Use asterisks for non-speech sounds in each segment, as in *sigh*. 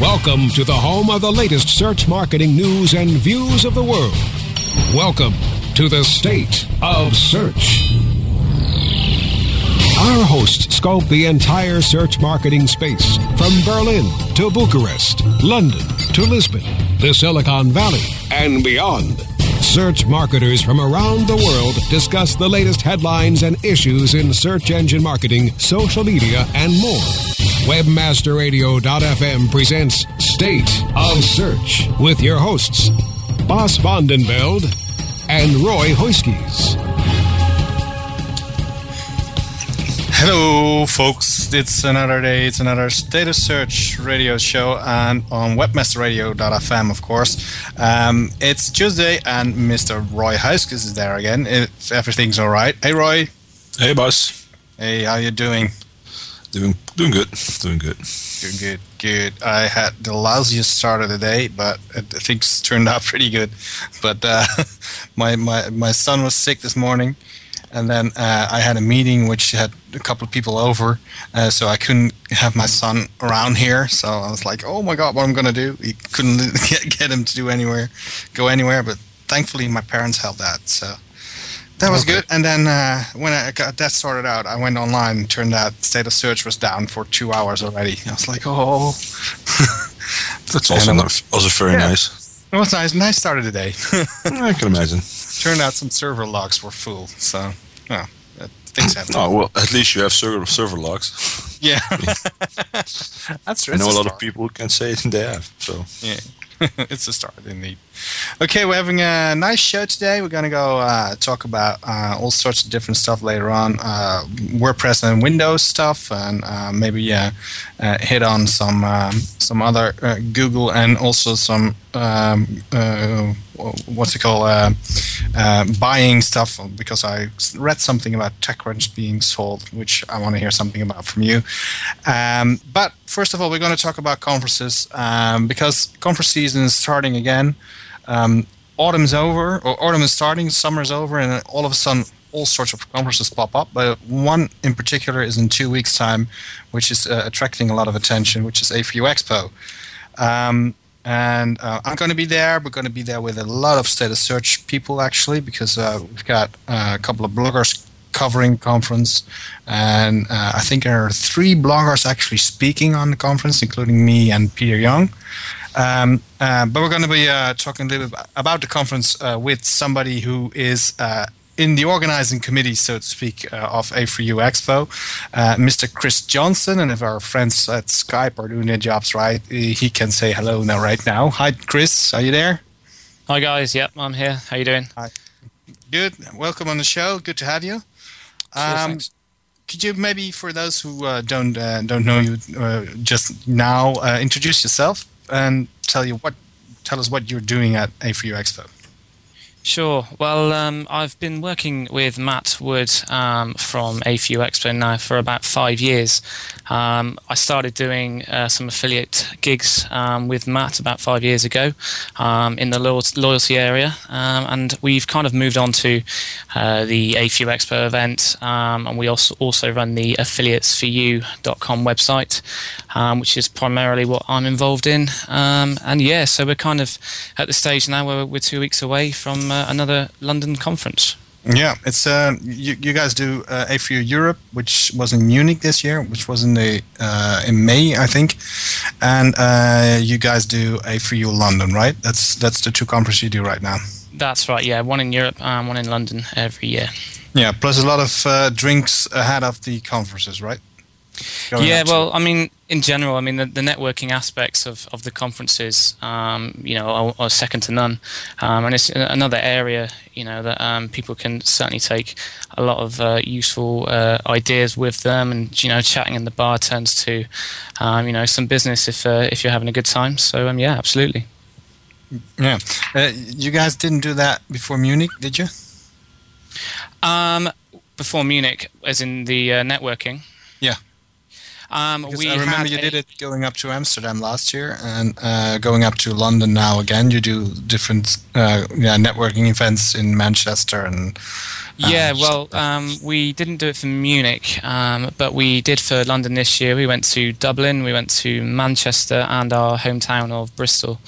Welcome to the home of the latest search marketing news and views of the world. Welcome to the State of Search. Our hosts scope the entire search marketing space from Berlin to Bucharest, London to Lisbon, the Silicon Valley, and beyond. Search marketers from around the world discuss the latest headlines and issues in search engine marketing, social media, and more. Webmasterradio.fm presents State of Search with your hosts, Bas van den Beld and Roy Huiskes. Hello, folks. It's another day. It's another State of Search radio show, and on webmasterradio.fm, of course. Um, it's Tuesday, and Mr. Roy Huiskes is there again. If everything's all right. Hey, Roy. Hey, Bas. Hey, how you doing? Doing doing good. Doing good. Doing good. Good. I had the lousiest start of the day, but things turned out *laughs* pretty good. But uh, *laughs* my my my son was sick this morning and then uh, I had a meeting which had a couple of people over, uh, so I couldn't have my son around here. So I was like, "Oh my God, what I'm gonna do?" He couldn't *laughs* get, him to do anywhere, go anywhere. But thankfully, my parents held that, so that was okay. good. And then uh, when I got that sorted out, I went online. Turned out State of Search was down for two hours already. I was like, "Oh." *laughs* That's also not, also very yeah. nice. It was nice. Nice start of the day. *laughs* I can imagine. Turned out some server logs were full, so yeah, things happen. Oh well, at least you have server server logs. Yeah, *laughs* that's true. I know a, a lot of people can say they have. So yeah. it's a start indeed. Okay, we're having a nice show today. We're going to go uh, talk about uh, all sorts of different stuff later on, uh, WordPress and Windows stuff, and uh, maybe uh, hit on some um, some other uh, Google and also some um, what's it called buying stuff because I read something about TechCrunch being sold, which I want to hear something about from you. Um, but first of all, we're going to talk about conferences um, because conference season is starting again um, autumn's over, or autumn is starting, summer's over, and all of a sudden, all sorts of conferences pop up. But one in particular is in two weeks' time, which is uh, attracting a lot of attention, which is A4U Expo. Um, and uh, I'm going to be there. We're going to be there with a lot of State of Search people, actually, because uh, we've got uh, a couple of bloggers covering conference, and uh, I think there are three bloggers actually speaking on the conference, including me and Peter Young. Um, uh, but we're going to be uh, talking a little bit about the conference uh, with somebody who is uh, in the organizing committee, so to speak, uh, of A4U Expo, uh, Mr. Chris Johnson. And if our friends at Skype are doing their jobs right, he can say hello now, right now. Hi, Chris. Are you there? Hi, guys. Yep, I'm here. How you doing? Hi. Good. Welcome on the show. Good to have you. Um, could you maybe, for those who uh, don't uh, don't know you uh, just now, introduce yourself? And tell you what tell us what you're doing at A4U Expo. Sure. Well, um, I've been working with Matt Wood um, from A4U Expo now for about five years. Um, I started doing uh, some affiliate gigs um, with Matt about five years ago um, in the loyalty area, um, and we've kind of moved on to uh, the A4U Expo event, and we also also run the affiliatesforyou.com website, which is primarily what I'm involved in. and yeah, so we're kind of at the stage now where we're two weeks away from. Uh, uh, another London conference. Yeah, it's uh, you, you guys do uh, A4U Europe, which was in Munich this year, which was in the uh, in May, I think, and uh, you guys do A4U London, right? That's that's the two conferences you do right now. That's right. Yeah, one in Europe and one in London every year. Yeah, plus a lot of uh, drinks ahead of the conferences, right? Yeah, well, I mean, in general, I mean, the, the networking aspects of, of the conferences, um, you know, are, are, second to none. Um, and it's another area, you know, that um, people can certainly take a lot of uh, useful uh, ideas with them. And, you know, chatting in the bar turns to, um, you know, some business if, uh, if you're having a good time. So, um, yeah, absolutely. Yeah. Uh, you guys didn't do that before Munich, did you? Um, before Munich, as in the uh, networking? Um, we I remember you a, did it going up to Amsterdam last year and uh, going up to London now again. You do different uh, yeah, networking events in Manchester and. Uh, yeah, well, um, we didn't do it for Munich, um, but we did for London this year. We went to Dublin, we went to Manchester, and our hometown of Bristol.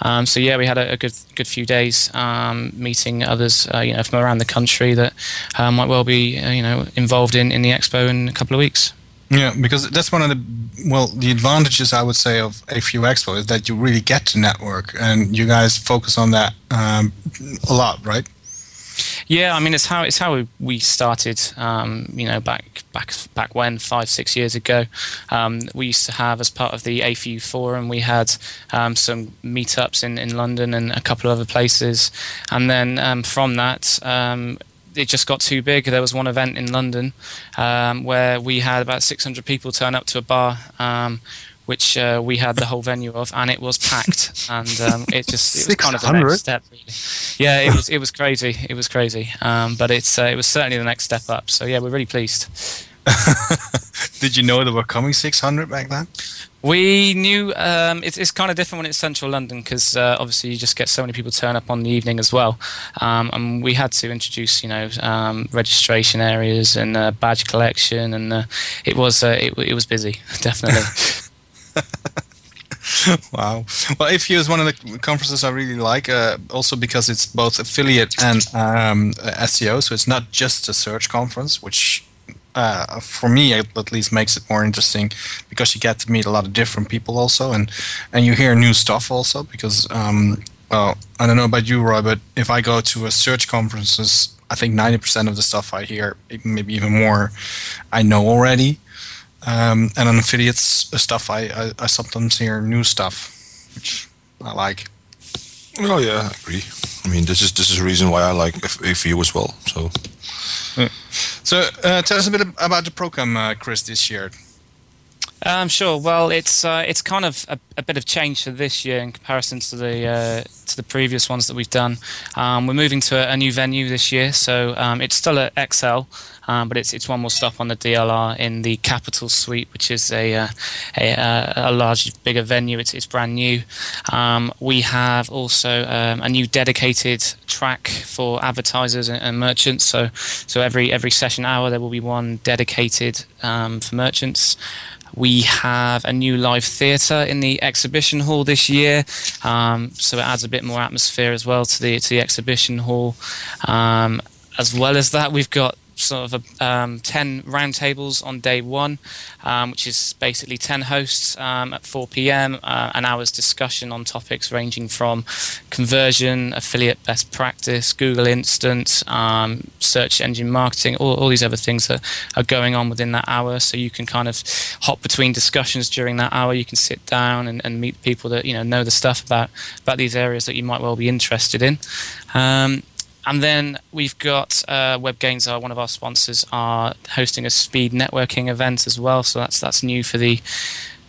Um, so yeah, we had a, a, good good few days um, meeting others, uh, you know, from around the country that uh, might well be, uh, you know, involved in in the expo in a couple of weeks. Yeah, because that's one of the well, the advantages I would say of AFU Expo is that you really get to network, and you guys focus on that um, a lot, right? Yeah, I mean it's how it's how we started. Um, you know, back back back when five six years ago, um, we used to have as part of the AFU forum, we had um, some meetups in in London and a couple of other places, and then um, from that um, it just got too big. There was one event in London um, where we had about 600 people turn up to a bar, um, which uh, we had the whole venue of, and it was packed. And um, it just it was kind of the next step. Really. Yeah, it was it was crazy. It was crazy, um, but it's uh, it was certainly the next step up. So yeah, we're really pleased. *laughs* Did you know there were coming 600 back then? We knew um, it's, it's kind of different when it's central London because uh, obviously you just get so many people turn up on the evening as well, um, and we had to introduce you know um, registration areas and uh, badge collection, and uh, it was uh, it, it was busy *laughs* definitely. *laughs* wow. Well, AFU is one of the conferences I really like, uh, also because it's both affiliate and um, SEO, so it's not just a search conference, which uh, for me it at least makes it more interesting because you get to meet a lot of different people also and and you hear new stuff also because um, well I don't know about you Roy but if I go to a search conferences I think 90% of the stuff I hear maybe even more I know already. Um, and on affiliates uh, stuff I, I, I sometimes hear new stuff which I like. Oh yeah I agree. I mean this is this is reason why I like AFU as well so so, uh, tell us a bit about the program, uh, Chris, this year. Um, sure. Well, it's uh, it's kind of a, a, bit of change for this year in comparison to the uh, to the previous ones that we've done. Um, we're moving to a, a, new venue this year, so um, it's still at ExCeL, um, but it's it's one more stop on the DLR in the Capital Suite, which is a uh, a, uh, a, large, bigger venue. It's it's brand new. Um, we have also um, a new dedicated track for advertisers and, and, merchants. So so every every session hour there will be one dedicated for merchants. We have a new live theatre in the exhibition hall this year, um, so it adds a bit more atmosphere as well to the to the exhibition hall. Um, as well as that, we've got sort of a, um, 10 roundtables on day one, um, which is basically 10 hosts um, at 4 p.m., uh, an hour's discussion on topics ranging from conversion, affiliate best practice, Google Instant, um, search engine marketing, all, all, these other things that are going on within that hour. So you can kind of hop between discussions during that hour. You can sit down and, and meet people that you know know the stuff about about these areas that you might well be interested in. Um, and then we've got uh, WebGains, are one of our sponsors, are hosting a speed networking event as well. So that's that's new for the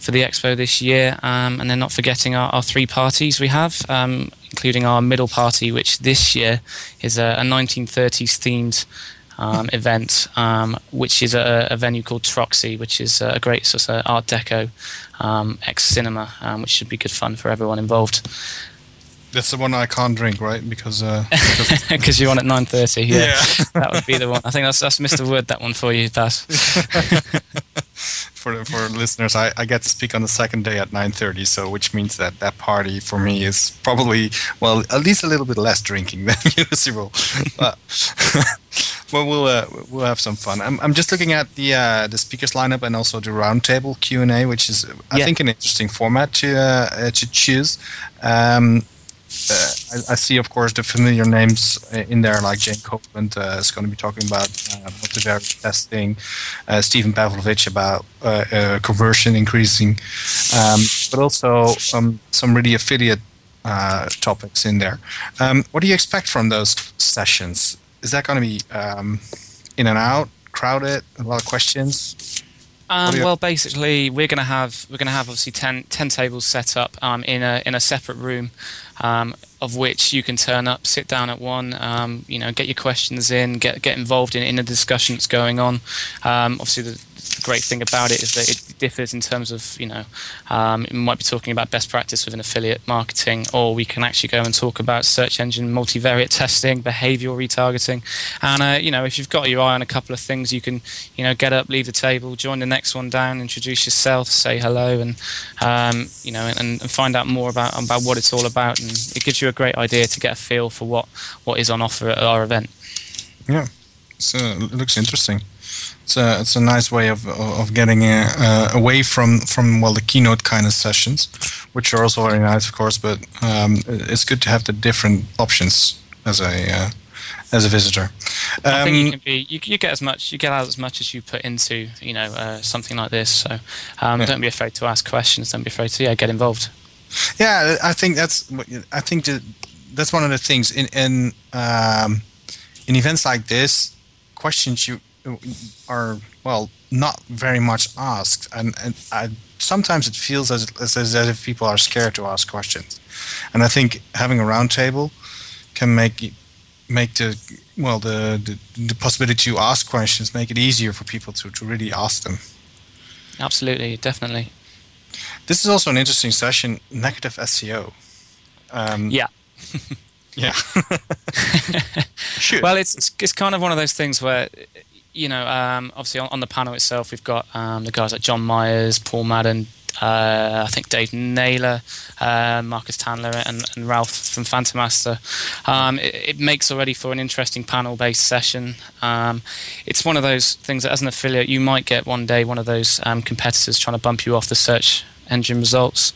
for the expo this year. Um, and then not forgetting our, our three parties we have, um, including our middle party, which this year is a, a 1930s themed um, *laughs* event, um, which is a, a, venue called Troxy, which is a great sort of Art Deco um, ex cinema, um, which should be good fun for everyone involved. That's the one I can't drink, right? Because *laughs* because uh, you're on at nine thirty. Yeah, yeah. *laughs* that would be the one. I think that's that's Mr. Wood. That one for you, Bas. *laughs* for for listeners, I, I get to speak on the second day at nine thirty, so which means that that party for me is probably well at least a little bit less drinking than usual. but well, we'll uh, we'll have some fun. I'm I'm just looking at the uh, the speakers lineup and also the roundtable Q and A, which is I yeah. think an interesting format to uh, to choose. Um, uh, I, I, see, of course, the familiar names in there, like Jane Copeland uh, is going to be talking about uh, multivariate testing, uh, Stephen Pavlovich about uh, uh, conversion increasing, um, but also um, some really affiliate uh, topics in there. Um, what do you expect from those sessions? Is that going to be um, in and out, crowded, a lot of questions? Um, well, basically, we're going to have we're going to have obviously 10, 10 tables set up um, in a in a separate room, um, of which you can turn up, sit down at one, um, you know, get your questions in, get get involved in in the discussion that's going on. Um, obviously, the, the great thing about it is that it differs in terms of you know um, might be talking about best practice within affiliate marketing or we can actually go and talk about search engine multivariate testing behavioral retargeting. And uh, you know if you've got your eye on a couple of things you can you know get up leave the table join the next one down introduce yourself say hello and um, you know and, and find out more about about what it's all about. And it gives you a great idea to get a feel for what what is on offer at our event. Yeah. So it looks interesting it's a it's a nice way of of getting uh, away from from well the keynote kind of sessions, which are also very nice, of course. But um, it's good to have the different options as a uh, as a visitor. Um, I think you um, can be you, you, get as much you get out as much as you put into you know uh, something like this. So um, yeah. don't be afraid to ask questions. Don't be afraid to yeah get involved. Yeah, I think that's I think that that's one of the things in in um, in events like this. Questions you are well not very much asked, and, and I, sometimes it feels as, as, as if people are scared to ask questions. And I think having a roundtable can make make the well the, the, the possibility to ask questions make it easier for people to, to really ask them. Absolutely, definitely. This is also an interesting session. Negative SEO. Um, yeah. *laughs* yeah. *laughs* *laughs* sure. Well, it's, it's it's kind of one of those things where you know, um, obviously on, on, the panel itself, we've got um, the guys like John Myers, Paul Madden, uh, I think Dave Naylor, uh, Marcus Tandler, and, and, Ralph from Fantomaster. Um, it, it, makes already for an interesting panel-based session. Um, it's one of those things that, as an affiliate, you might get one day one of those um, competitors trying to bump you off the search engine results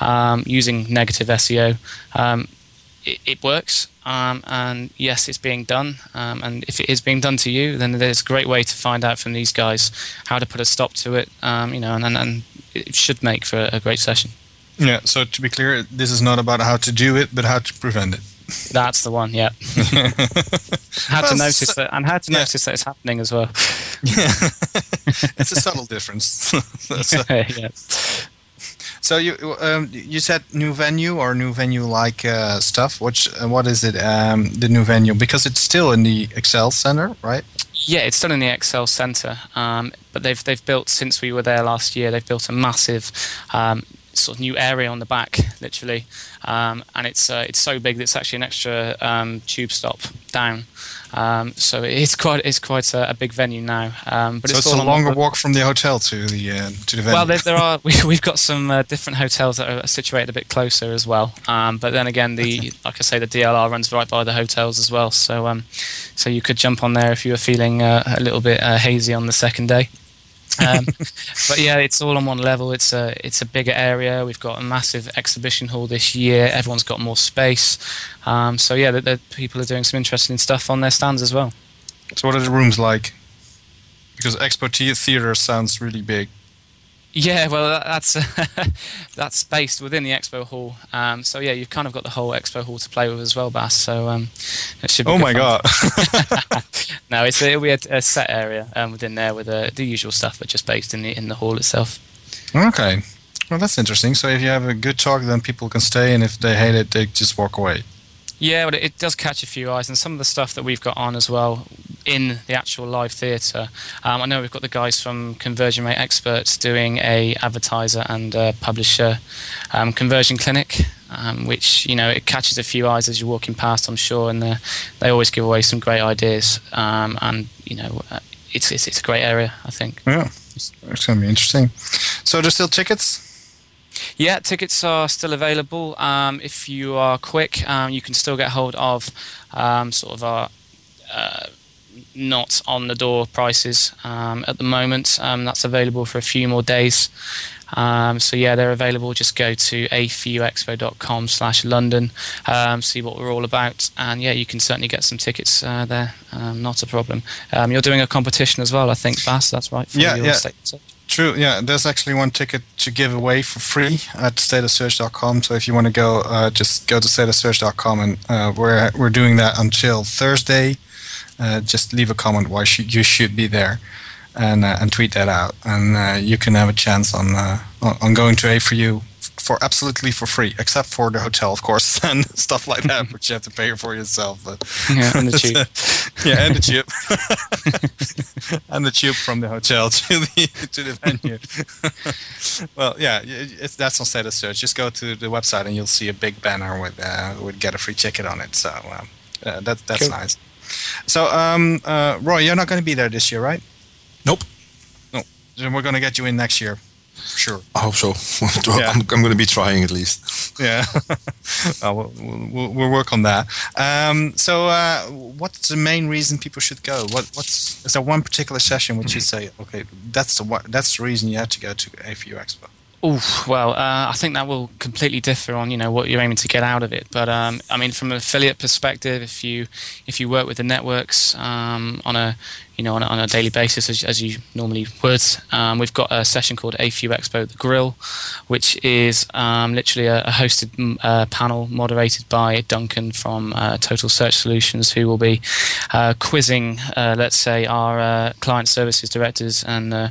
um, using negative SEO. It, it works. Um, and yes, it's being done. Um, and if it is being done to you, then there's a great way to find out from these guys how to put a stop to it. Um, you know, and, and, and, it should make for a great session. Yeah. So to be clear, this is not about how to do it, but how to prevent it. That's the one. Yeah. *laughs* how well, to notice that, and how to yeah. notice that it's happening as well. *laughs* Yeah. *laughs* it's a subtle difference. so, yeah. So you um, you said new venue or new venue like uh, stuff. Which uh, what is it? Um, the new venue because it's still in the Excel Center, right? Yeah, it's still in the Excel Center, um, but they've they've built since we were there last year. They've built a massive um, sort of new area on the back, literally, um, and it's uh, it's so big that it's actually an extra um, tube stop down. Um, so it's quite it's quite a, a big venue now. Um, but so it's, it's a longer walk from the hotel to the uh, to the venue. Well, there, there are *laughs* we, have got some uh, different hotels that are situated a bit closer as well. Um, but then again, the like I say, the DLR runs right by the hotels as well. So um, so you could jump on there if you were feeling uh, a little bit uh, hazy on the second day. Um, but yeah, it's all on one level. It's a it's a bigger area. We've got a massive exhibition hall this year. Everyone's got more space. Um, so yeah, the, the, people are doing some interesting stuff on their stands as well. So what are the rooms like? Because Expo Theater sounds really big. Yeah, well, that's *laughs* that's based within the expo hall. Um, so yeah, you've kind of got the whole expo hall to play with as well, Bas. So um, it should. Be oh my fun. god! *laughs* *laughs* no, it's it'll be a, a set area um, within there with uh, the usual stuff, but just based in the in the hall itself. Okay, well that's interesting. So if you have a good talk, then people can stay, and if they hate it, they just walk away. Yeah, but it does catch a few eyes, and some of the stuff that we've got on as well in the actual live theatre. Um, I know we've got the guys from Conversion Rate Experts doing a advertiser and a publisher um, conversion clinic, um, which you know it catches a few eyes as you're walking past, I'm sure, and they always give away some great ideas, um, and you know uh, it's, it's, it's a great area, I think. Yeah, it's going to be interesting. So there's still tickets. Yeah, tickets are still available. Um, if you are quick, um, you can still get hold of um, sort of our uh, not on the door prices um, at the moment. Um, that's available for a few more days. Um, so yeah, they're available. Just go to a4uexpo.com slash London, um, see what we're all about, and yeah, you can certainly get some tickets uh, there. Um, not a problem. Um, you're doing a competition as well, I think, Bas. That's right. Yeah, your yeah. state- True. Yeah, there's actually one ticket to give away for free at stateofsearch.com. So if you want to go, uh, just go to stateofsearch.com, and uh, we're we're doing that until Thursday. Uh, just leave a comment why sh- you should be there, and uh, and tweet that out, and uh, you can have a chance on uh, on on going to A4U for absolutely for free, except for the hotel, of course, *laughs* and stuff like that, *laughs* which you have to pay for yourself. But Yeah, and the *laughs* tube. yeah, and the tube, and the tube from the hotel to the to the venue. well, yeah, it's that's on State of Search. Just go to the website and you'll see a big banner with uh, with get a free ticket on it. So um, uh, that that's Cool. nice. So um, uh, Roy, you're not going to be there this year, right? Nope. No, then we're going to get you in next year, for sure. I hope so. *laughs* Yeah. I'm, I'm going to be trying at least. Yeah, *laughs* uh, we'll, we'll, we'll work on that. Um, so, uh, what's the main reason people should go? What, what's is there one particular session which you say, okay, that's the one, that's the reason you have to go to AFU Expo? Oh well, uh, I think that will completely differ on you know what you're aiming to get out of it. But um, I mean, from an affiliate perspective, if you if you work with the networks um, on a you know on a, on a daily basis as, as you normally would, um, we've got a session called AFU Expo the Grill, which is um, literally a, a hosted uh, panel moderated by Duncan from uh, Total Search Solutions, who will be uh, quizzing, uh, let's say, our uh, client services directors and uh,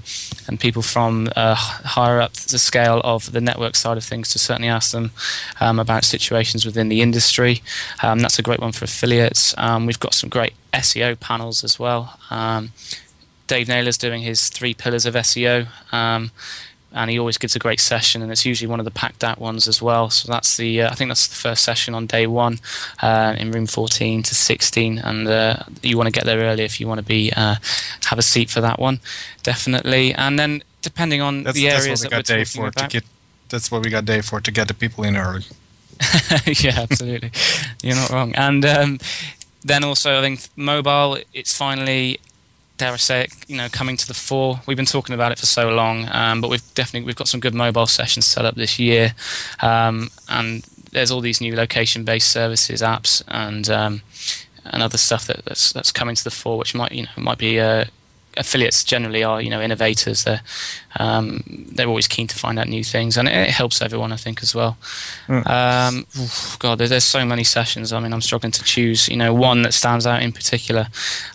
and people from higher up the scale of the network side of things to certainly ask them um, about situations within the industry. Um, that's a great one for affiliates. Um, we've got some great SEO panels as well. Um, Dave Naylor's doing his three pillars of SEO. Um, and he always gives a great session, and it's usually one of the packed out ones as well. So that's the uh, I think that's the first session on day one uh, in room 14 to 16, and uh, you want to get there early if you want to be uh, have a seat for that one, definitely. And then depending on That's, the areas what that we we're got Dave talking for about. to get. That's what we got day for to get the people in early. *laughs* yeah, absolutely. You're not wrong. And um, then also, I think mobile. It's finally, dare I say it, you know, coming to the fore. We've been talking about it for so long, um, but we've definitely we've got some good mobile sessions set up this year, um, and there's all these new location-based services, apps, and um, and other stuff that, that's that's coming to the fore, which might you know might be. Uh, affiliates generally are you know innovators they're um, they're always keen to find out new things and it, it helps everyone I think as well. Um, oof, God there, there's so many sessions. I mean I'm struggling to choose you know one that stands out in particular.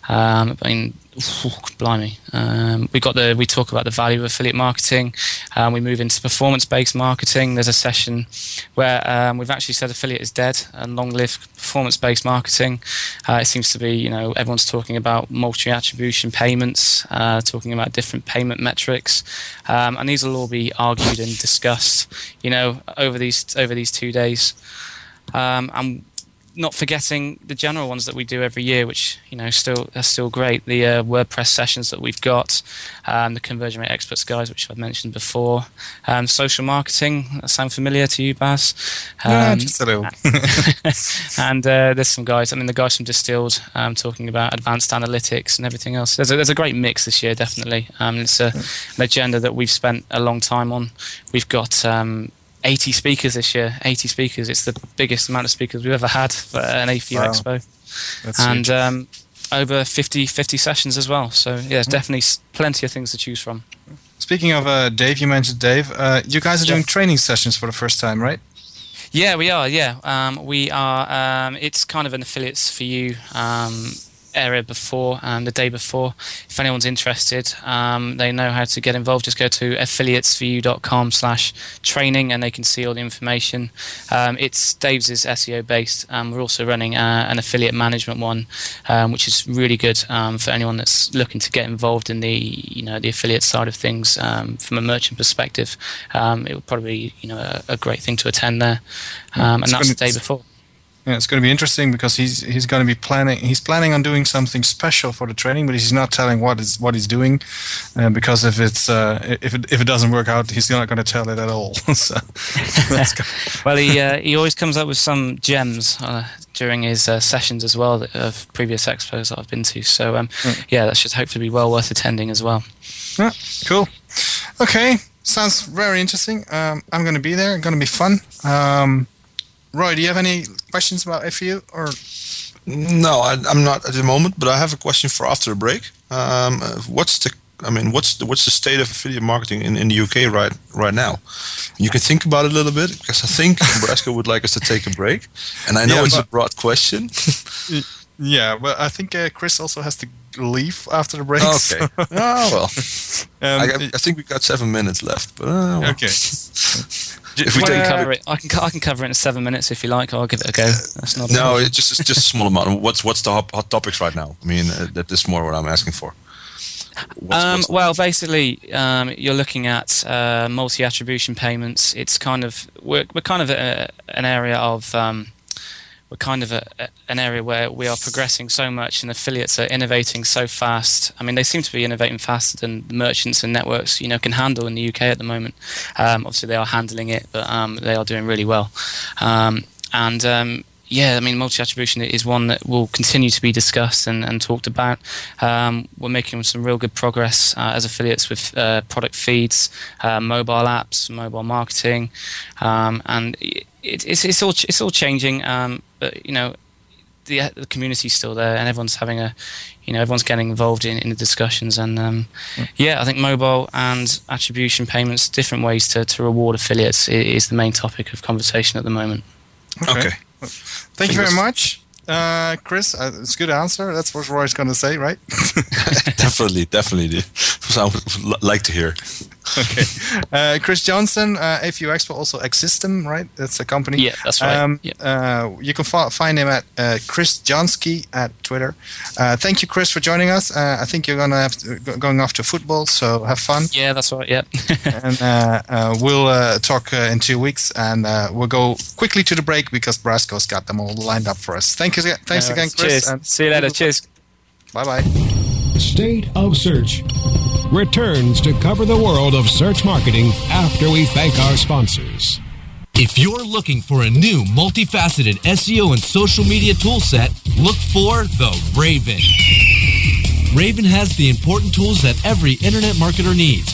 Um, I mean oof, blimey. Um, we got the we talk about the value of affiliate marketing. Um, we move into performance based marketing. There's a session where um, we've actually said affiliate is dead and long live performance based marketing. Uh, it seems to be you know everyone's talking about multi attribution payments uh, talking about different payment metrics um, and these will all be argued and discussed you know over these over these two days. Um, and not forgetting the general ones that we do every year, which you know still are still great. The uh, WordPress sessions that we've got, um, the conversion rate experts guys, which I've mentioned before, um, social marketing. That sound familiar to you, Bas? yeah, Um, just a little. *laughs* and uh, there's some guys. I mean, the guys from Distilled um, talking about advanced analytics and everything else. There's a, there's a great mix this year, definitely. Um, it's a, an agenda that we've spent a long time on. We've got. Um, 80 speakers this year. 80 speakers. It's the biggest amount of speakers we've ever had for an AFU Wow. Expo That's and um, over 50, 50 sessions as well. So yeah, there's definitely plenty of things to choose from. Speaking of uh, Dave, you mentioned Dave. Uh, you guys are doing training sessions for the first time, right? Yeah, we are. Yeah, um, we are. Um, it's kind of an affiliates for you um, area before um, the day before. If anyone's interested, um, they know how to get involved. Just go to affiliatesforyou.com slash training and they can see all the information. Um, it's Dave's is SEO based. Um, we're also running uh, an affiliate management one, um, which is really good um, for anyone that's looking to get involved in the you know the affiliate side of things um, from a merchant perspective. Um, it would probably be you know a, a great thing to attend there, um, and that's the day before. Yeah, it's going to be interesting because he's he's going to be planning. He's planning on doing something special for the training, but he's not telling what is what he's doing, uh, because if it's uh, if it if it doesn't work out, he's not going to tell it at all. *laughs* so, *laughs* well, he uh, he always comes up with some gems uh, during his uh, sessions as well of previous expos that I've been to. So um, mm. yeah, that should hopefully be well worth attending as well. Yeah, cool. Okay, sounds very interesting. Um, I'm going to be there. It's going to be fun. Um, Roy, do you have any questions about FU or? No, I, am not at the moment, but I have a question for after the break. Um, what's the I mean, what's the what's the state of affiliate marketing in, in the UK right right now? You can think about it a little bit because I think *laughs* Nebraska would like us to take a break, and I know yeah, it's a broad question. *laughs* yeah, well, I think uh, Chris also has to leave after the break. Okay. So. *laughs* oh well. Um, I, I, think we got seven minutes left, but uh, well. okay. *laughs* if we take cover it, I can I can cover it in seven minutes if you like. I'll give it a go. That's not no. It's just it's just a small amount. What's what's the hot, hot topics right now? I mean, uh, that is more what I'm asking for. What's, um, what's well, basically, um, you're looking at uh, multi-attribution payments. It's kind of we're, we're kind of a, an area of um, we're kind of a, an area where we are progressing so much, and affiliates are innovating so fast. I mean, they seem to be innovating faster than merchants and networks, you know, can handle in the UK at the moment. Um, obviously, they are handling it, but um, they are doing really well. Um, and um, yeah, I mean, multi attribution is one that will continue to be discussed and, and talked about. Um, we're making some real good progress uh, as affiliates with uh, product feeds, uh, mobile apps, mobile marketing, um, and it, it's, it's all it's all changing. Um, but you know, the, the community's still there, and everyone's having a, you know, everyone's getting involved in, in the discussions. And um, yeah, I think mobile and attribution payments, different ways to, to reward affiliates, is the main topic of conversation at the moment. Okay. okay. Thank you very much. Uh, Chris, uh, it's a good answer. That's what Roy's going to say, right? *laughs* definitely, definitely. *laughs* I would like to hear. *laughs* okay. Uh, Chris Johnson, uh, AFU Expo, also Existem, right? That's a company. Yeah, that's right. Um, yeah. Uh, you can find him at uh, Chris Johnsky at Twitter. Uh, thank you, Chris, for joining us. Uh, I think you're gonna have to, going off to football, so have fun. Yeah, that's right. Yeah. *laughs* and uh, uh, we'll uh, talk in two weeks, and we'll go quickly to the break because Brasco's got them all lined up for us. Thank you. Thanks again, Chris. Cheers. See you later. Cheers. Bye bye. State of Search returns to cover the world of search marketing after we thank our sponsors. If you're looking for a new multifaceted SEO and social media toolset, look for the Raven. Raven has the important tools that every internet marketer needs.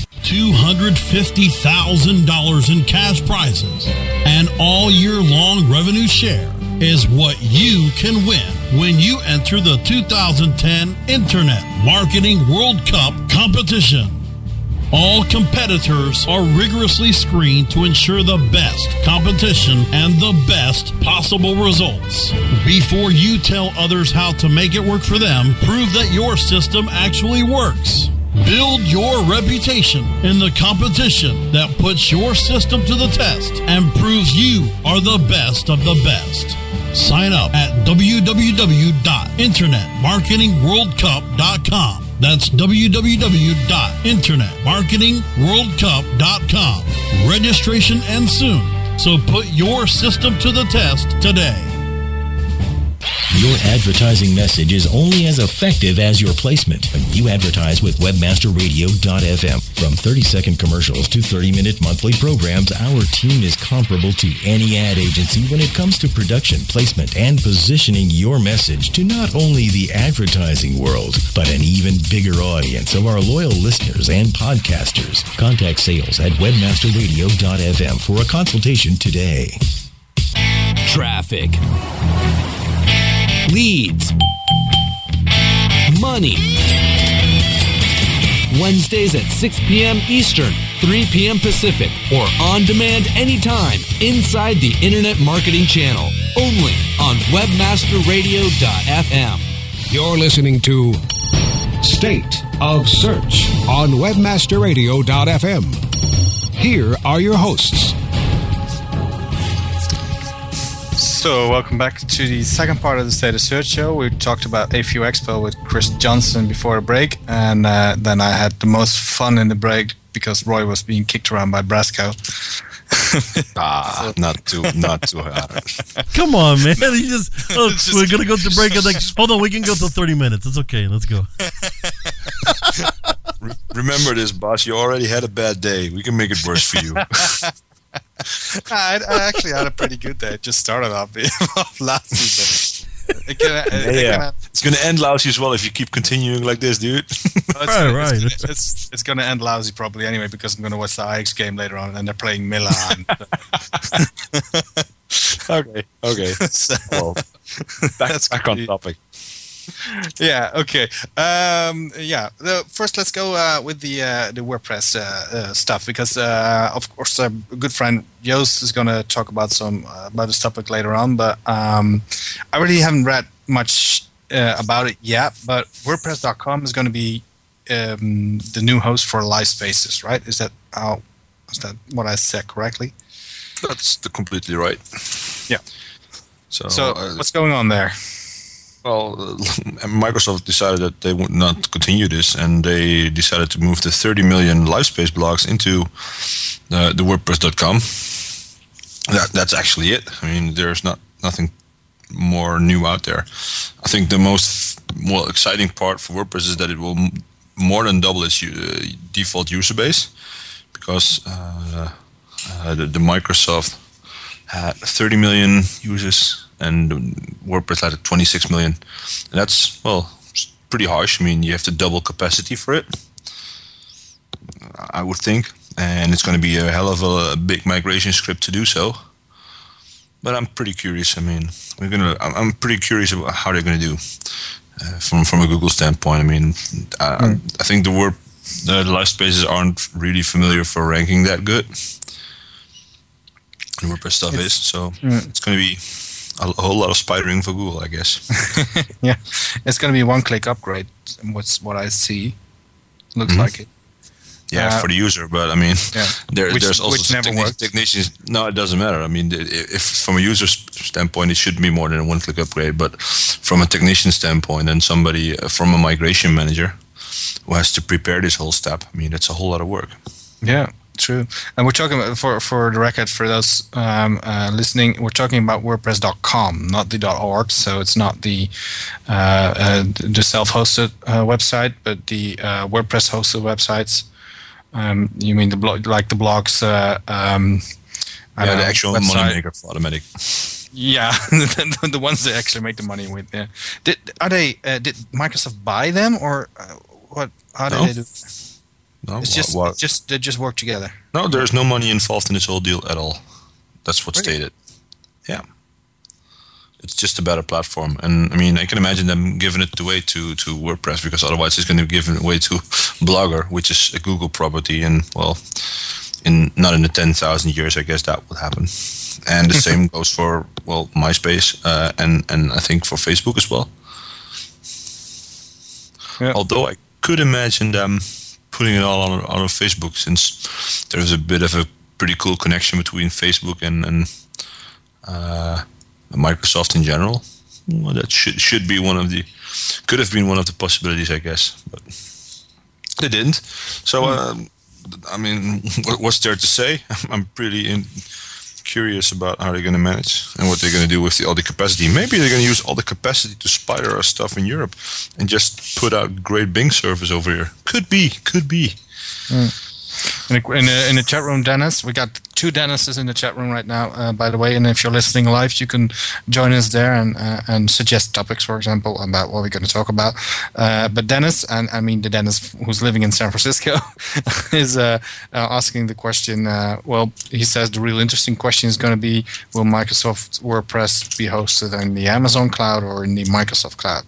$250,000 in cash prizes and all year long revenue share is what you can win when you enter the 2010 Internet Marketing World Cup competition. All competitors are rigorously screened to ensure the best competition and the best possible results. Before you tell others how to make it work for them, prove that your system actually works. Build your reputation in the competition that puts your system to the test and proves you are the best of the best. Sign up at www.internetmarketingworldcup.com. That's www.internetmarketingworldcup.com. Registration ends soon, so put your system to the test today. Your advertising message is only as effective as your placement. When you advertise with webmasterradio.fm. From 30 second commercials to 30 minute monthly programs, our team is comparable to any ad agency when it comes to production, placement, and positioning your message to not only the advertising world, but an even bigger audience of our loyal listeners and podcasters. Contact sales at webmasterradio.fm for a consultation today. Traffic leads, money. Wednesdays at 6 p.m. Eastern, 3 p.m. Pacific, or on demand anytime inside the Internet Marketing Channel, only on WebmasterRadio.fm. You're listening to State of Search on WebmasterRadio.fm. Here are your hosts. So, welcome back to the second part of the State of Search show. We talked about A4U Expo with Chris Johnson before a break, and uh, then I had the most fun in the break because Roy was being kicked around by Brasco. *laughs* ah, not too, not too hard. *laughs* Come on, man! *laughs* You just, oh, just we're gonna go to break. And like, hold on, we can go till thirty minutes. It's okay. Let's go. Remember this, Bas. You already had a bad day. We can make it worse for you. I, I, actually had a pretty good day. It just started off, *laughs* off lousy, but it can, it, yeah, it it's going to end lousy as well if you keep continuing like this, dude. *laughs* Well, it's, right, right. It's, it's, it's going to end lousy probably anyway because I'm going to watch the Ajax game later on and they're playing Milan. *laughs* okay, okay. So, well, back, back on topic yeah. Okay. Um, yeah. The, first, let's go uh, with the uh, the WordPress uh, uh stuff because, uh, of course, a good friend Joost is going to talk about some uh, about this topic later on. But um, I really haven't read much about it yet. But WordPress.com is going to be um, the new host for Live Spaces, right? Is that how? Is that what I said correctly? That's completely right. Yeah. So, so what's going on there? Well, *laughs* Microsoft decided that they would not continue this, and they decided to move the 30 million LiveSpace blogs into uh, the WordPress.com. That that's actually it. I mean, there's not nothing more new out there. I think the most well exciting part for WordPress is that it will more than double its uh, default user base, because uh, uh the, the Microsoft had 30 million users and WordPress had 26 million. And that's well, pretty harsh. I mean, you have to double capacity for it. I would think, and it's going to be a hell of a, big migration script to do so. But I'm pretty curious. I mean, we're gonna. I'm pretty curious about how they're going to do uh, from from a Google standpoint. I mean, I, mm. I think the word the live spaces aren't really familiar for ranking that good. WordPress stuff it's, is so mm. it's going to be a whole lot of spidering for Google, I guess. *laughs* *laughs* yeah, it's going to be one-click upgrade. What's what I see looks mm-hmm. like it. Yeah, uh, for the user, but I mean, yeah. there, which, there's also techni- technicians. No, it doesn't matter. I mean, if from a user standpoint, it should be more than a one-click upgrade. But from a technician standpoint, and somebody uh, from a migration manager who has to prepare this whole step, I mean, it's a whole lot of work. Yeah, true. And we're talking about, for for the record for those um, uh, listening, we're talking about WordPress.com, not the .org. So it's not the uh, uh, the self-hosted uh, website, but the uh, WordPress-hosted websites. Um, you mean the blog, like the blogs? Uh, um, yeah, the know, actual website. money maker for Automattic. Yeah, *laughs* the, the, ones that actually make the money with. Yeah, did are they? did Microsoft buy them or what? How did no. they do? No, it's just, what, just they just work together. No, there's no money involved in this whole deal at all. That's what's really? stated. Yeah, it's just a better platform, and I mean, I can imagine them giving it away to to WordPress because otherwise it's going to be given away to *laughs* Blogger, which is a Google property, and well, in not in the ten thousand years, I guess that would happen. And the *laughs* same goes for well MySpace uh, and and I think for Facebook as well. Yeah. Although I could imagine them putting it all on, on Facebook since there's a bit of a pretty cool connection between Facebook and, and uh, Microsoft in general. Well, that should should be one of the could have been one of the possibilities, I guess, but they didn't. So, uh, I mean, *laughs* what's there to say? *laughs* I'm pretty in, curious about how they're going to manage and what they're going to do with the, all the capacity. Maybe they're going to use all the capacity to spider our stuff in Europe and just put out great Bing service over here. Could be, could be. Mm. In, in, in the chat room, Dennis, we got two Dennises in the chat room right now, uh, by the way. And if you're listening live, you can join us there and uh, and suggest topics, for example, about what we're going to talk about. Uh, but Dennis, and I mean the Dennis who's living in San Francisco, *laughs* is uh, uh, asking the question. Uh, well, he says the real interesting question is going to be: Will Microsoft WordPress be hosted in the Amazon cloud or in the Microsoft cloud?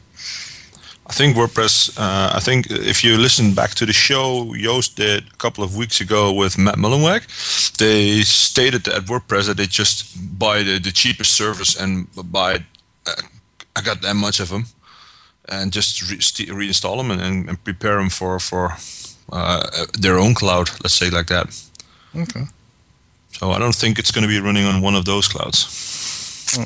I think WordPress. Uh, I think if you listen back to the show Joost did a couple of weeks ago with Matt Mullenweg, they stated at WordPress that they just buy the, the cheapest service and buy. Uh, I got that much of them, and just re- st- reinstall them and, and, and prepare them for for uh, their own cloud. Let's say like that. Okay. So I don't think it's going to be running on one of those clouds. Oh.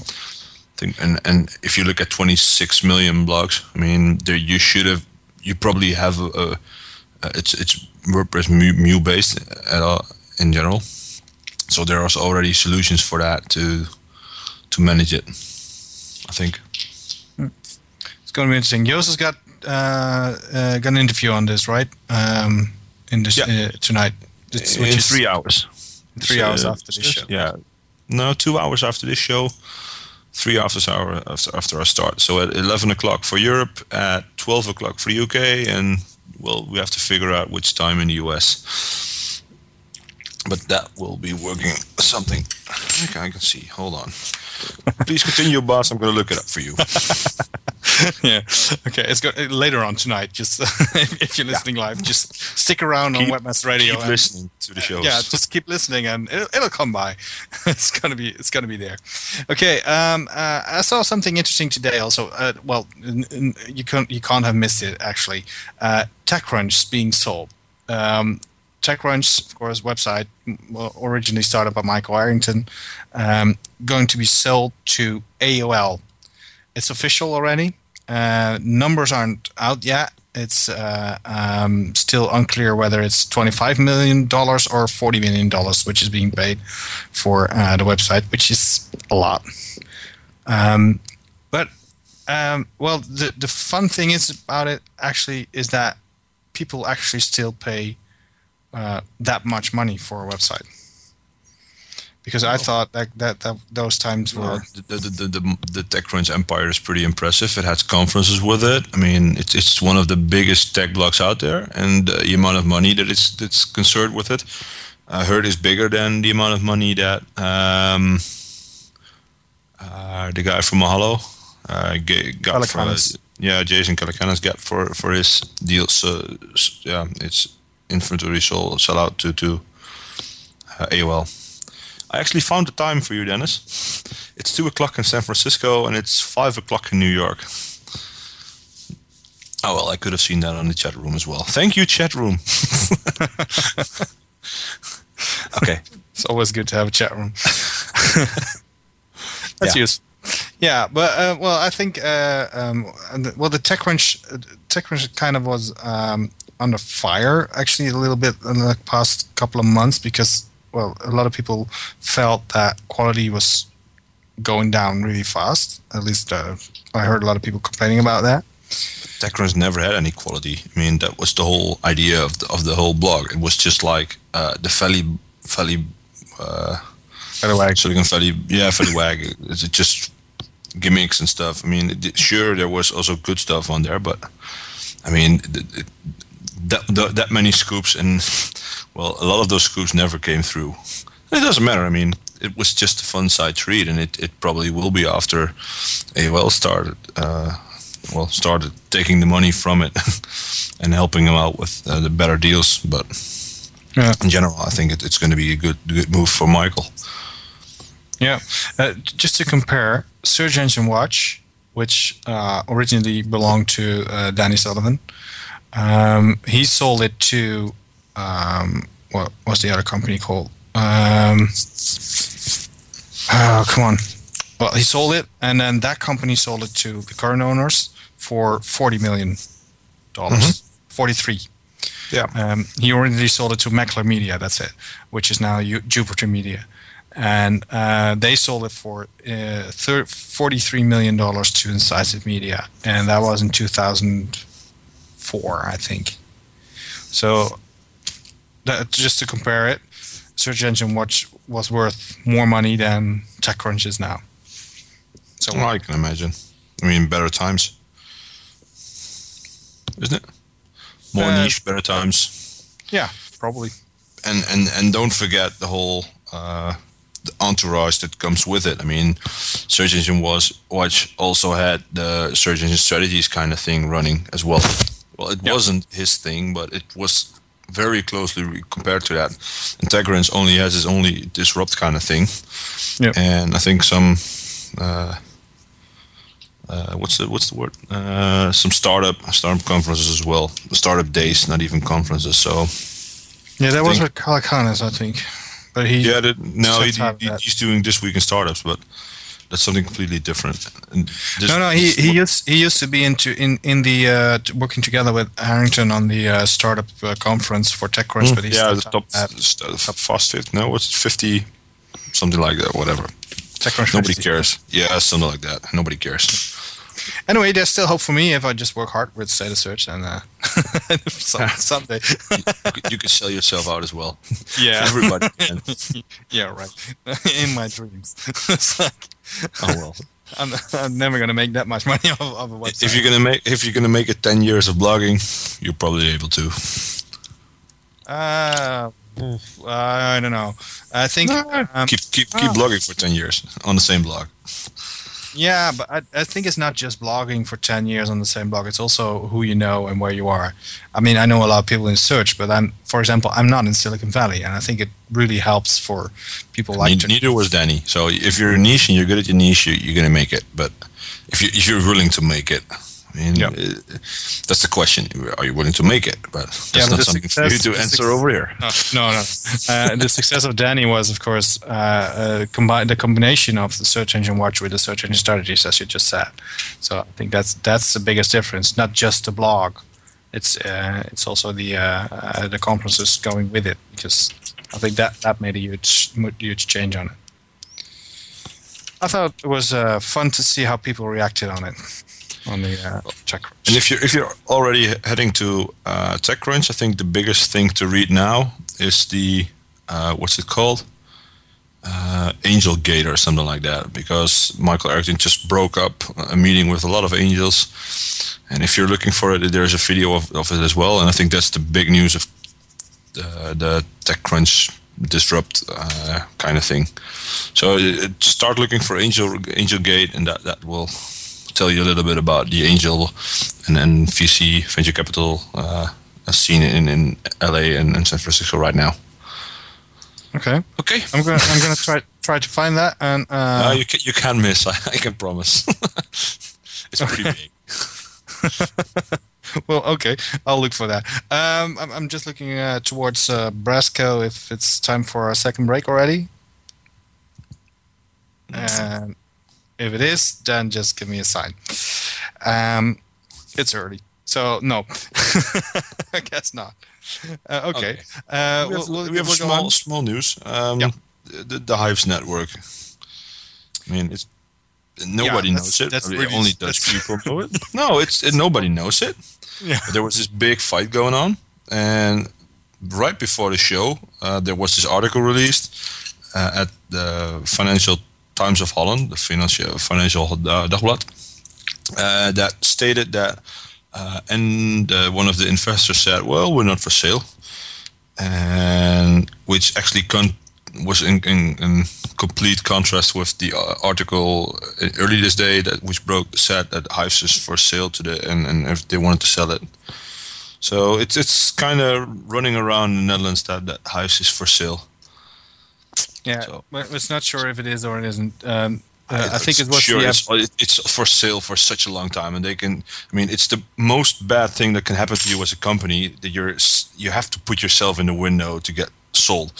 Think, and and if you look at 26 million blogs, I mean, there you should have, you probably have a, a, a it's it's WordPress Mu, Mu based at all in general. So there are already solutions for that to to manage it. I think. It's going to be interesting. Joost has got uh, uh, got an interview on this, right? Um, in this Yeah. uh, tonight. It's, in which is three hours. Three It's, hours uh, after this show. Yeah, no, two hours after this show, three hours hour after our start. So at eleven o'clock for Europe, at twelve o'clock for the UK, and well, we have to figure out which time in the US. But that will be working something. Okay, I can see. Hold on. Please continue, Bas. I'm going to look it up for you. *laughs* yeah. Okay. It's go- uh, later on tonight. Just *laughs* if, if you're listening live, just stick around on Webmaster Radio. Keep and- listening to the shows. Yeah, just keep listening, and it'll, it'll come by. *laughs* it's gonna be it's gonna be there. Okay. Um, uh, I saw something interesting today. Also, uh, well, n- n- you can't you can't have missed it actually. Uh, TechCrunch being sold. Um, TechCrunch, of course, website originally started by Michael Arrington, um, going to be sold to AOL. It's official already. Uh, numbers aren't out yet. It's uh, um, still unclear whether it's $25 million or $40 million, which is being paid for uh, the website, which is a lot. Um, but, um, well, the, the fun thing is about it actually is that people actually still pay uh, that much money for a website. Because I thought that, that, that those times were. The, the, the, the, the TechCrunch empire is pretty impressive. It has conferences with it. I mean, it's, it's one of the biggest tech blogs out there, and uh, the amount of money that it's that's concerned with it, I heard is bigger than the amount of money that um, uh, the guy from Mahalo uh, got for, Calacanis. yeah, Jason Calacanis got for, for his deal. So yeah, it's inventory sold sell out to to uh, AOL. I actually found the time for you, Dennis. It's two o'clock in San Francisco and it's five o'clock in New York. Oh well, I could have seen that on the chat room as well. Thank you, chat room. *laughs* okay, It's always good to have a chat room. *laughs* That's Yeah. useful. Yeah, but uh, well, I think uh, um, the- well the TechCrunch uh, TechCrunch kind of was um, under fire actually a little bit in the past couple of months because well a lot of people felt that quality was going down really fast. At least uh, I heard a lot of people complaining about that. TechCrunch never had any quality. I mean, that was the whole idea of the, of the whole blog. It was just like uh, the Valley Valley uh, Anyway, Silicon Valley, yeah, Valley Wag. *laughs* It's just gimmicks and stuff. I mean, it, sure, there was also good stuff on there, but I mean, th- th- that, that that many scoops and well, a lot of those scoops never came through. It doesn't matter. I mean, it was just a fun side to read, and it, it probably will be after AOL started. Uh, well, started taking the money from it *laughs* and helping them out with uh, the better deals. But Yeah. in general, I think it, it's going to be a good good move for Michael. Yeah, uh, just to compare, Search Engine Watch, which uh, originally belonged to uh, Danny Sullivan, um, he sold it to um, what was the other company called? Um, oh, come on. Well, he sold it, and then that company sold it to the current owners for forty million dollars, forty-three. Yeah. Um, he originally sold it to Meckler Media. That's it, which is now U- Jupiter Media, and uh, they sold it for uh, thir- forty-three million dollars to Incisive Media, and that was in two thousand four, I think. So, that, just to compare it, Search Engine Watch was worth more money than TechCrunch is now. So Well, I can imagine. I mean, better times, isn't it? More Uh, niche, better times, yeah, probably. and and and don't forget the whole uh, the entourage that comes with it. I mean, Search Engine was Watch also had the Search Engine strategies kind of thing running as well. Well, it Yeah. wasn't his thing, but it was very closely re- compared to that. Integrance only has his only disrupt kind of thing, and I think some. Uh, uh, what's the what's the word? Uh, some startup startup conferences as well. Startup days, not even conferences. So Yeah, that was think- with Calacanis, I think. But he yeah, that, no, he, he- he's doing this week in startups, but that's something completely different. And no, no. He, he used he used to be into in in the uh, t- working together with Arrington on the uh, startup uh, conference for TechCrunch. but he's yeah, the stepped top, out at top fast fit. No, what's it, fifty, something like that. Whatever. TechCrunch. Nobody 50. cares. Yeah, something like that. Nobody cares. Anyway, there's still hope for me if I just work hard with State of Search and uh, *laughs* some, someday. you, could, you could sell yourself out as well. *laughs* Yeah. Everybody *laughs* can. yeah, right. In my dreams. it's like, Oh well. I'm, I'm never gonna make that much money off, off a website. If you're gonna make if you're gonna make it ten years of blogging, you're probably able to. Uh, oof, I don't know. I think. Um, keep keep keep oh. blogging for ten years on the same blog. Yeah, but I, I think it's not just blogging for 10 years on the same blog. It's also who you know and where you are. I mean, I know a lot of people in search, but I'm, for example, I'm not in Silicon Valley, and I think it really helps for people like Ne- to. neither was Danny. So if you're a niche and you're good at your niche, you, you're gonna make it. But if you if you're willing to make it, mean, Yeah. uh, that's the question. Are you willing to make it? But that's Yeah, but not something for you success- to answer over here. No, no. no. Uh, the success of Danny was, of course, uh, uh, combi- the combination of the search engine watch with the search engine strategies, as you just said. So I think that's that's the biggest difference. Not just the blog; it's uh, it's also the uh, uh, the conferences going with it. Because I think that that made a huge huge change on it. I thought it was uh, fun to see how people reacted on it on the uh, check. And if you're if you're already heading to uh, TechCrunch, I think the biggest thing to read now is the uh, what's it called, uh, Angel Gate or something like that, because Michael Arrington just broke up a meeting with a lot of angels, and if you're looking for it, there's a video of, of it as well, and I think that's the big news of the, the TechCrunch disrupt uh, kind of thing. So uh, start looking for Angel Angel Gate, and that that will tell you a little bit about the angel and then VC venture capital uh, scene in, in LA and, and San Francisco right now. Okay. Okay. I'm gonna I'm gonna try try to find that and uh, Uh, you can you can miss. I, I can promise. *laughs* it's pretty *laughs* big. well, okay, I'll look for that. Um, I'm, I'm just looking uh, towards uh, Brasco if it's time for a second break already. And if it is, then just give me a sign. Um, it's early, so no, *laughs* I guess not. Uh, okay, Okay. Uh, we have, we'll, we'll, have small on. small news. Um, Yeah. the, the Hyves network. I mean, it's nobody Yeah, knows it. that's really- only Dutch people know it. *laughs* No, it's it, nobody knows it. Yeah. But there was this big fight going on, and right before the show, uh, there was this article released uh, at the Financial Times of Holland, the Financial Financial uh, Dagblad, uh, that stated that, and uh, one of the investors said, "Well, we're not for sale," and which actually con- was in, in, in complete contrast with the uh, article early this day that which broke said that Hyves is for sale today and, and if they wanted to sell it. So it's it's kind of running around the Netherlands that, that Hyves is for sale. Yeah, So- but it's not sure if it is or it isn't. Um, uh, I think it was sure it's, it's for sale for such a long time, and they can. I mean, it's the most bad thing that can happen to you as a company that you're you have to put yourself in the window to get sold.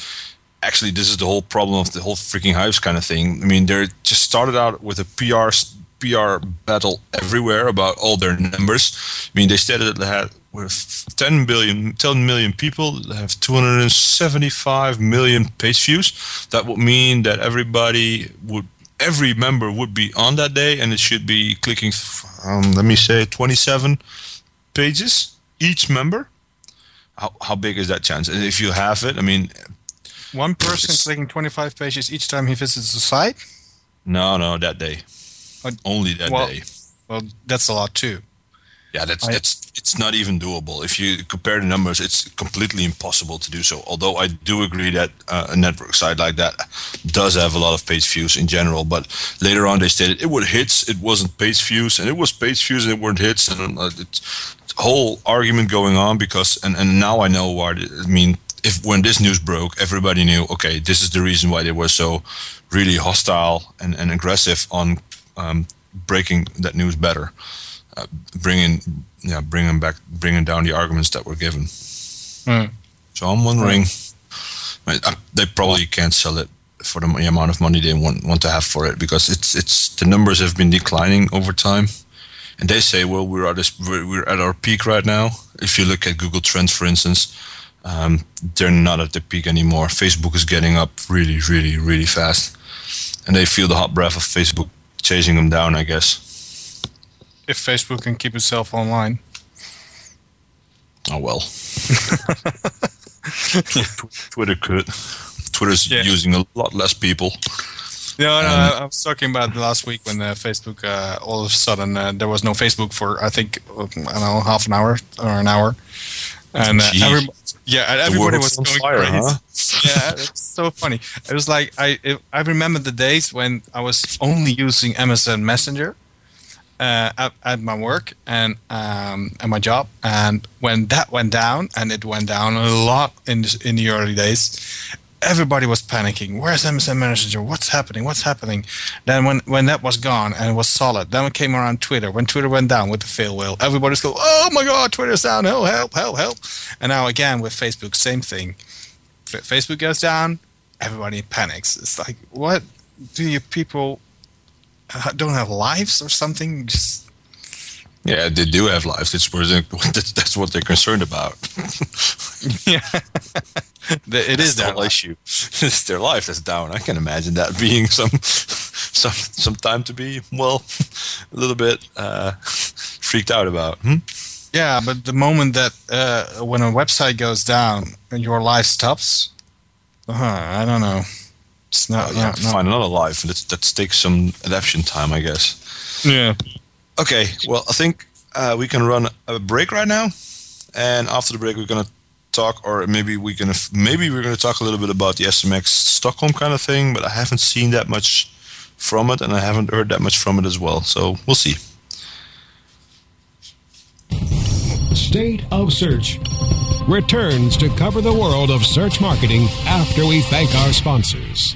Actually, this is the whole problem of the whole freaking Hyves kind of thing. I mean, they just started out with a PR PR battle everywhere about all their numbers. I mean, they stated that they had with 10 billion, 10 million people, they have 275 million page views. That would mean that everybody would, every member would be on that day, and it should be clicking, um, let me say, 27 pages each member. How, how big is that chance? And if you have it, I mean, one person clicking 25 pages each time he visits the site. no, no, that day, Uh, only that well, day. Well, that's a lot too. Yeah, that's I- that's it's not even doable. If you compare the numbers, it's completely impossible to do so. Although I do agree that uh, a network site like that does have a lot of page views in general. But later on, they stated it would hits, it wasn't page views, and it was page views, and it weren't hits, and uh, it's whole argument going on because. And, and now I know why. I mean, if when this news broke, everybody knew. Okay, this is the reason why they were so really hostile and, and aggressive on um, breaking that news better, uh, bringing yeah, bringing back, bringing down the arguments that were given. Hmm. So I'm wondering, I mean, uh, they probably can't sell it for the amount of money they want want to have for it because it's it's the numbers have been declining over time, and they say, well, we're at this, we're, we're at our peak right now. If you look at Google Trends, for instance, um, they're not at the peak anymore. Facebook is getting up really, really, really fast, and they feel the hot breath of Facebook chasing them down. I guess. If Facebook can keep itself online. Oh well. *laughs* *laughs* Twitter could. Twitter's Yeah. using a lot less people. No, no, Um, I was talking about last week when uh, Facebook, uh, all of a sudden, uh, there was no Facebook for I think uh, I don't know half an hour or an hour, and uh, every, yeah, and everybody was going fire, crazy. huh? *laughs* yeah, it's so funny. It was like I it, I remember the days when I was only using MSN Messenger uh, at, at my work and um, at my job, and when that went down, and it went down a lot in the, in the early days, everybody was panicking. Where's MSN Messenger? What's happening? What's happening? Then when when that was gone and it was solid, then it came around Twitter. When Twitter went down with the fail whale, everybody's go, "Oh my God, Twitter's down! Help! Help! Help! Help!" And now again with Facebook, same thing. F- Facebook goes down, everybody panics. It's like, what do you people don't have lives or something? Just Yeah, they do have lives. That's *laughs* that's, that's what they're concerned about. *laughs* yeah, The- it That's is the their whole issue. *laughs* it's their life that's down. I can imagine that being some some some time to be well a little bit uh, freaked out about. Hmm? Yeah, but the moment that uh, when a website goes down and your life stops, uh, I don't know. It's not. You find another life, and that that takes some adaptation time, I guess. Yeah. Okay, well, I think uh, we can run a break right now, and after the break, we're gonna talk, or maybe we're gonna maybe we're gonna talk a little bit about the SMX Stockholm kind of thing. But I haven't seen that much from it, and I haven't heard that much from it as well. So we'll see. State of Search returns to cover the world of search marketing after we thank our sponsors.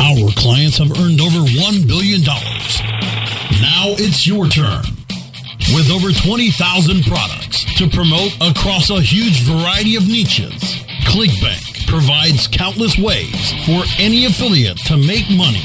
Our clients have earned over $1 billion. Now it's your turn. With over 20,000 products to promote across a huge variety of niches, ClickBank provides countless ways for any affiliate to make money.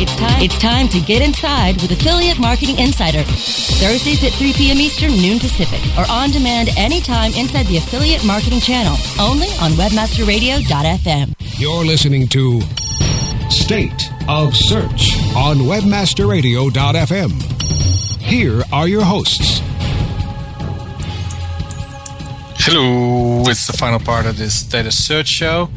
It's time. It's time to get inside with Affiliate Marketing Insider. Thursdays at 3 p.m. Eastern, noon Pacific, or on demand anytime inside the Affiliate Marketing Channel, only on WebmasterRadio.fm. You're listening to State of Search on WebmasterRadio.fm. Here are your hosts. Hello, it's the final part of this State of search show.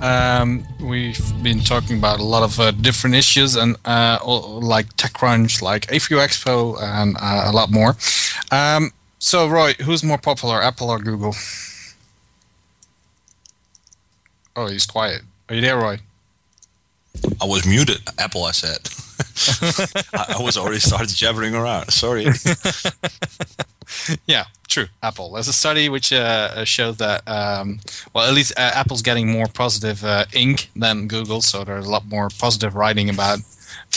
Um, we've been talking about a lot of uh, different issues and uh, all- like TechCrunch, like A4U Expo, and uh, a lot more. Um, so, Roy, who's more popular, Apple or Google? Oh, he's quiet. Are you there, Roy? I was muted. Apple, I said. *laughs* *laughs* I, I was already started jabbering around. Sorry. *laughs* *laughs* yeah, true. Apple. There's a study which uh, shows that, um, well, at least uh, Apple's getting more positive uh, ink than Google, so there's a lot more positive writing about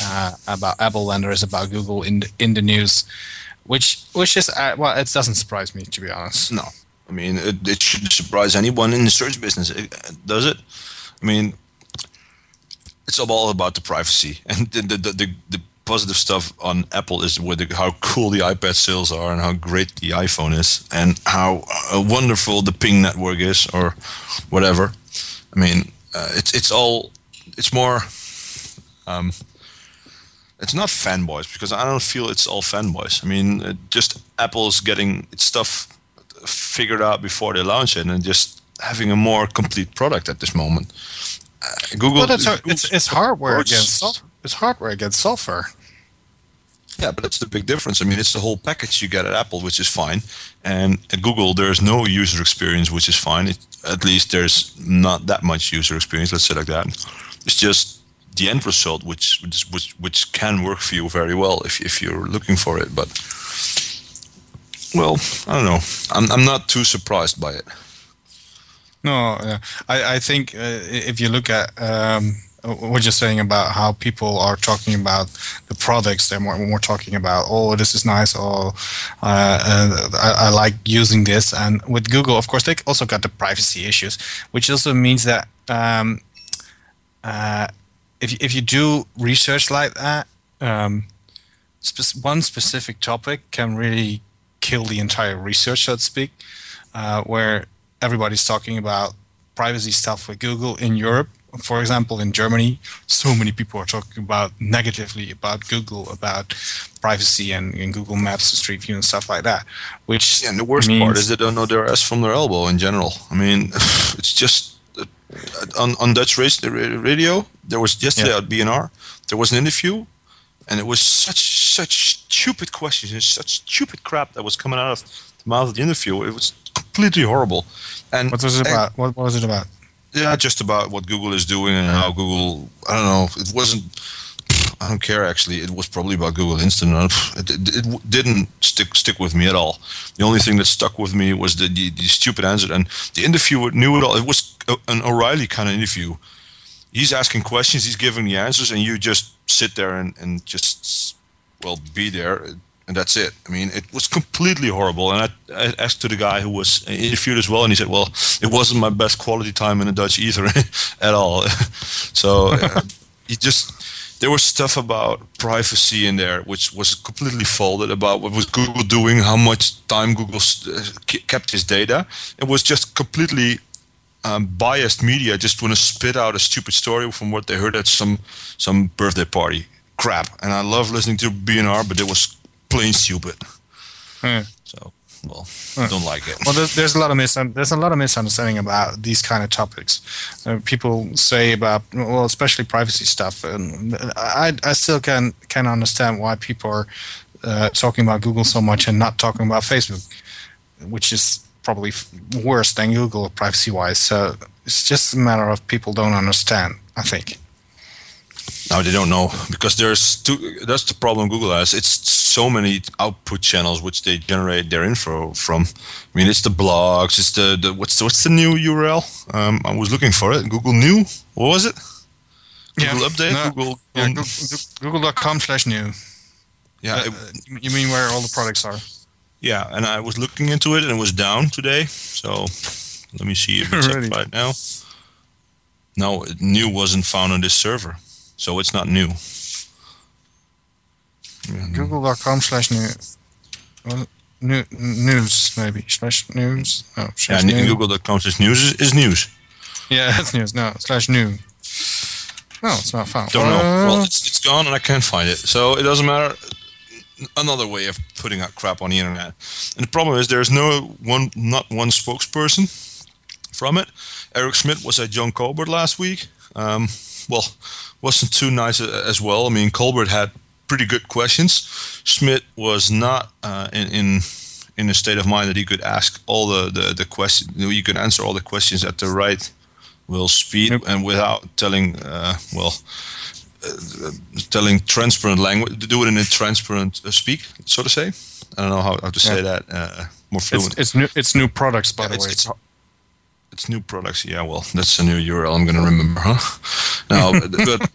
uh, about Apple than there is about Google in the, in the news, which which is uh, well, it doesn't surprise me to be honest. No, I mean it, it shouldn't surprise anyone in the search business, does it? I mean, it's all about the privacy *laughs* and the the, the, the positive stuff on Apple is with the, how cool the iPad sales are and how great the iPhone is and how uh, wonderful the Ping network is or whatever. I mean, uh, it's it's all it's more. Um, it's not fanboys because I don't feel it's all fanboys. I mean, uh, just Apple's getting its stuff figured out before they launch it and just having a more complete product at this moment. Uh, Google, well, that's, it's, it's hardware against software. It's hardware against software. Yeah, but that's the big difference. I mean, it's the whole package you get at Apple, which is fine, and at Google there is no user experience, which is fine. It, at least there's not that much user experience. Let's say like that. It's just the end result, which which which can work for you very well if if you're looking for it. But well, I don't know. I'm I'm not too surprised by it. No, I I think uh, if you look at. Um, what you're saying about how people are talking about the products they're more talking about. Oh this is nice. Oh uh, uh, I, I, like using this. And with google of course they also got the privacy issues which also means that um, uh, if, if you do research like that um, spe- one specific topic can really kill the entire research so to speak uh, where everybody's talking about privacy stuff with google in europe for example, in Germany, so many people are talking about negatively about Google, about privacy and, and Google Maps and Street View and stuff like that. Which yeah, and the worst part is they don't know their ass from their elbow in general. I mean, *sighs* it's just uh, on on Dutch radio. There was yesterday yeah. at BNR. There was an interview, and it was such such stupid questions and such stupid crap that was coming out of the mouth of the interview. It was completely horrible. And what was it about? What, what was it about? Yeah, just about what Google is doing and how Google. I don't know. It wasn't. I don't care actually. It was probably about Google Instant. It, it, it, didn't stick stick with me at all. The only thing that stuck with me was the, the, the stupid answer. And the interviewer knew it all. It was an O'Reilly kind of interview. He's asking questions. He's giving the answers, and you just sit there and, and just well be there and that's it. I mean, it was completely horrible. And I, I, asked to the guy who was interviewed as well, and he said, "Well, it wasn't my best quality time in the Dutch either, *laughs* at all." *laughs* so uh, he just there was stuff about privacy in there, which was completely folded about what was Google doing, how much time Google uh, kept his data. It was just completely um, biased media just want to spit out a stupid story from what they heard at some some birthday party. Crap. And I love listening to BNR, but it was plain stupid. Hmm. So, well, hmm. don't like it. Well, there's, there's a lot of mis- there's a lot of misunderstanding about these kind of topics. Uh, people say about well, especially privacy stuff, and I I still can can understand why people are uh, talking about Google so much and not talking about Facebook, which is probably worse than Google privacy wise. So it's just a matter of people don't understand. I think. No, they don't know because there's two. That's the problem Google has. It's so many output channels which they generate their info from. I mean, it's the blogs. It's the, the what's the, what's the new URL? Um, I was looking for it. Google New. What was it? Google yeah, Update. No, Google. Yeah, Google, Google.com slash new. Yeah. Uh, it, you mean where all the products are? Yeah, and I was looking into it and it was down today. So let me see if it's *laughs* really? up right now. No, new wasn't found on this server so it's not new. Google.com slash new. new news maybe slash news. Oh, yeah, new. Google.com slash news is, is, news. Yeah, *laughs* that's news. No, slash new. No, it's not found. Don't know. Well, it's, it's gone and I can't find it. So it doesn't matter. Another way of putting out crap on the internet. And the problem is there's no one, not one spokesperson from it. Eric Schmidt was at John Colbert last week. Um, well, wasn't too nice as well. I mean, Colbert had pretty good questions. Schmidt was not uh, in, in in a state of mind that he could ask all the the, the questions. You could answer all the questions at the right will speed and without telling, uh, well, uh, telling transparent language, do it in a transparent uh, speak, so to say. I don't know how, how to say Yeah. that uh, more fluent. It's, it's new. It's new products, by Yeah, the it's, way. it's, it's new products. Yeah, well, that's a new URL I'm going to remember, huh? No, *laughs* but, but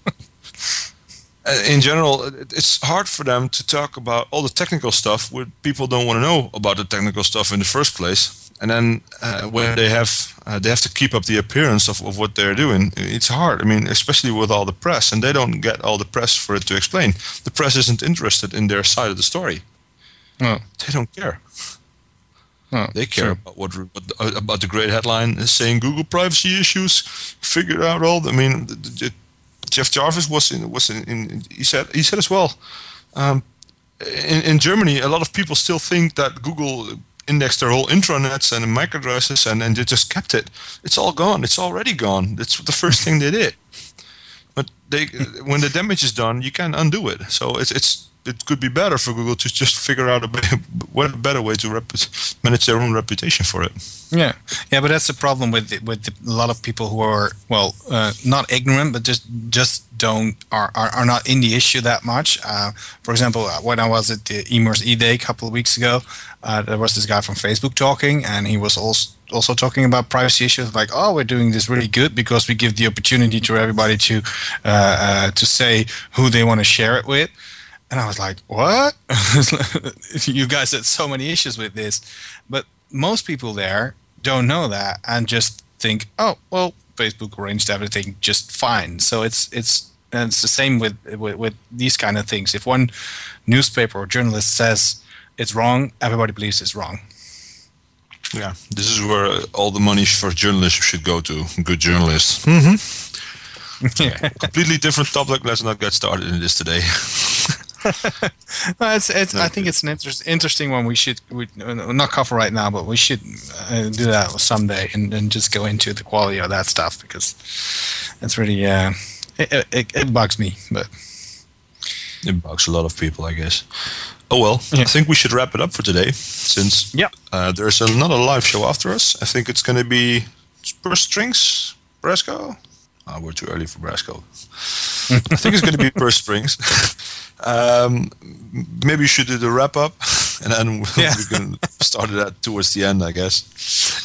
uh, in general, it's hard for them to talk about all the technical stuff where people don't want to know about the technical stuff in the first place. And then uh, when they have uh, they have to keep up the appearance of, of what they're doing, it's hard. I mean, especially with all the press, and they don't get all the press for it to explain. The press isn't interested in their side of the story. Oh. They don't care. Oh, They care sure. about what what about the great headline saying Google privacy issues figured out all. the- I mean, the, the, Jeff Jarvis was in was in, in he said he said as well. Um, in, in Germany, a lot of people still think that Google indexed their whole intranets and MAC addresses and, and they just kept it. It's all gone. It's already gone. That's the first thing they did. But they, when the damage is done, you can undo it. So it's it's it could be better for Google to *laughs* just figure out a, be- what a better way to manage their own reputation for it. Yeah, yeah, but that's the problem with the, with the, a lot of people who are well, uh, not ignorant, but just just don't are, are, are not in the issue that much. Uh, for example, uh, when I was at the Emers E Day a couple of weeks ago, uh, there was this guy from Facebook talking, and he was also also talking about privacy issues, like, oh, we're doing this really good because we give the opportunity to everybody to uh, uh, to say who they want to share it with. And I was like, what? *laughs* you guys had so many issues with this. But most people there don't know that and just think, oh, well, Facebook arranged everything just fine. So it's it's and it's the same with, with with these kind of things. If one newspaper or journalist says it's wrong, everybody believes it's wrong. Yeah, this is where uh, all the money for journalism should go to. Good journalists. Mm-hmm. *laughs* Okay. Completely different topic. Let's not get started in this today. *laughs* It's, it's, I think it's an interest, interesting one. We should we, not cover right now, but we should uh, do that someday and, and just go into the quality of that stuff because it's really uh, it, it, it bugs me. But It bugs a lot of people, I guess. Oh well, I think we should wrap it up for today, since yeah. uh, there's another live show after us. I think it's going to be Spurs Strings, Brasco. Ah, we're too early for Brasco. I think it's going to be *laughs* Purse Springs. *laughs* um, maybe you should do the wrap up, *laughs* and then *laughs* Yeah. we can start it that towards the end, I guess.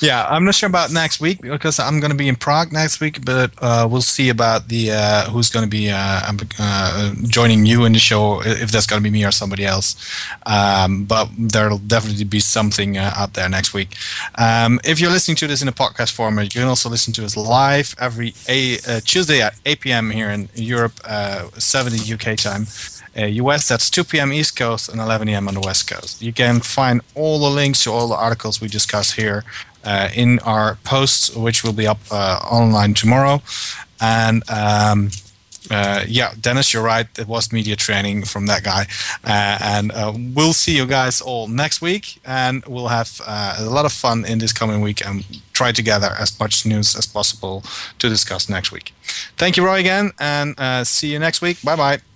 Yeah, I'm not sure about next week because I'm going to be in Prague next week, but uh, we'll see about the uh, who's going to be uh, uh, joining you in the show if that's going to be me or somebody else. Um, but there'll definitely be something uh, out there next week. Um, if you're listening to this in a podcast format, you can also listen to us live every a, uh, Tuesday at 8 p.m. here in Europe, uh, 7 in UK time. Uh, US, that's 2 p.m. East Coast and 11 a.m. on the West Coast. You can find all the links to all the articles we discuss here uh, in our posts, which will be up uh, online tomorrow. And um, uh, yeah, Dennis, you're right. It was media training from that guy. Uh, and uh, we'll see you guys all next week. And we'll have uh, a lot of fun in this coming week and try to gather as much news as possible to discuss next week. Thank you, Roy, again. And uh, see you next week. Bye bye.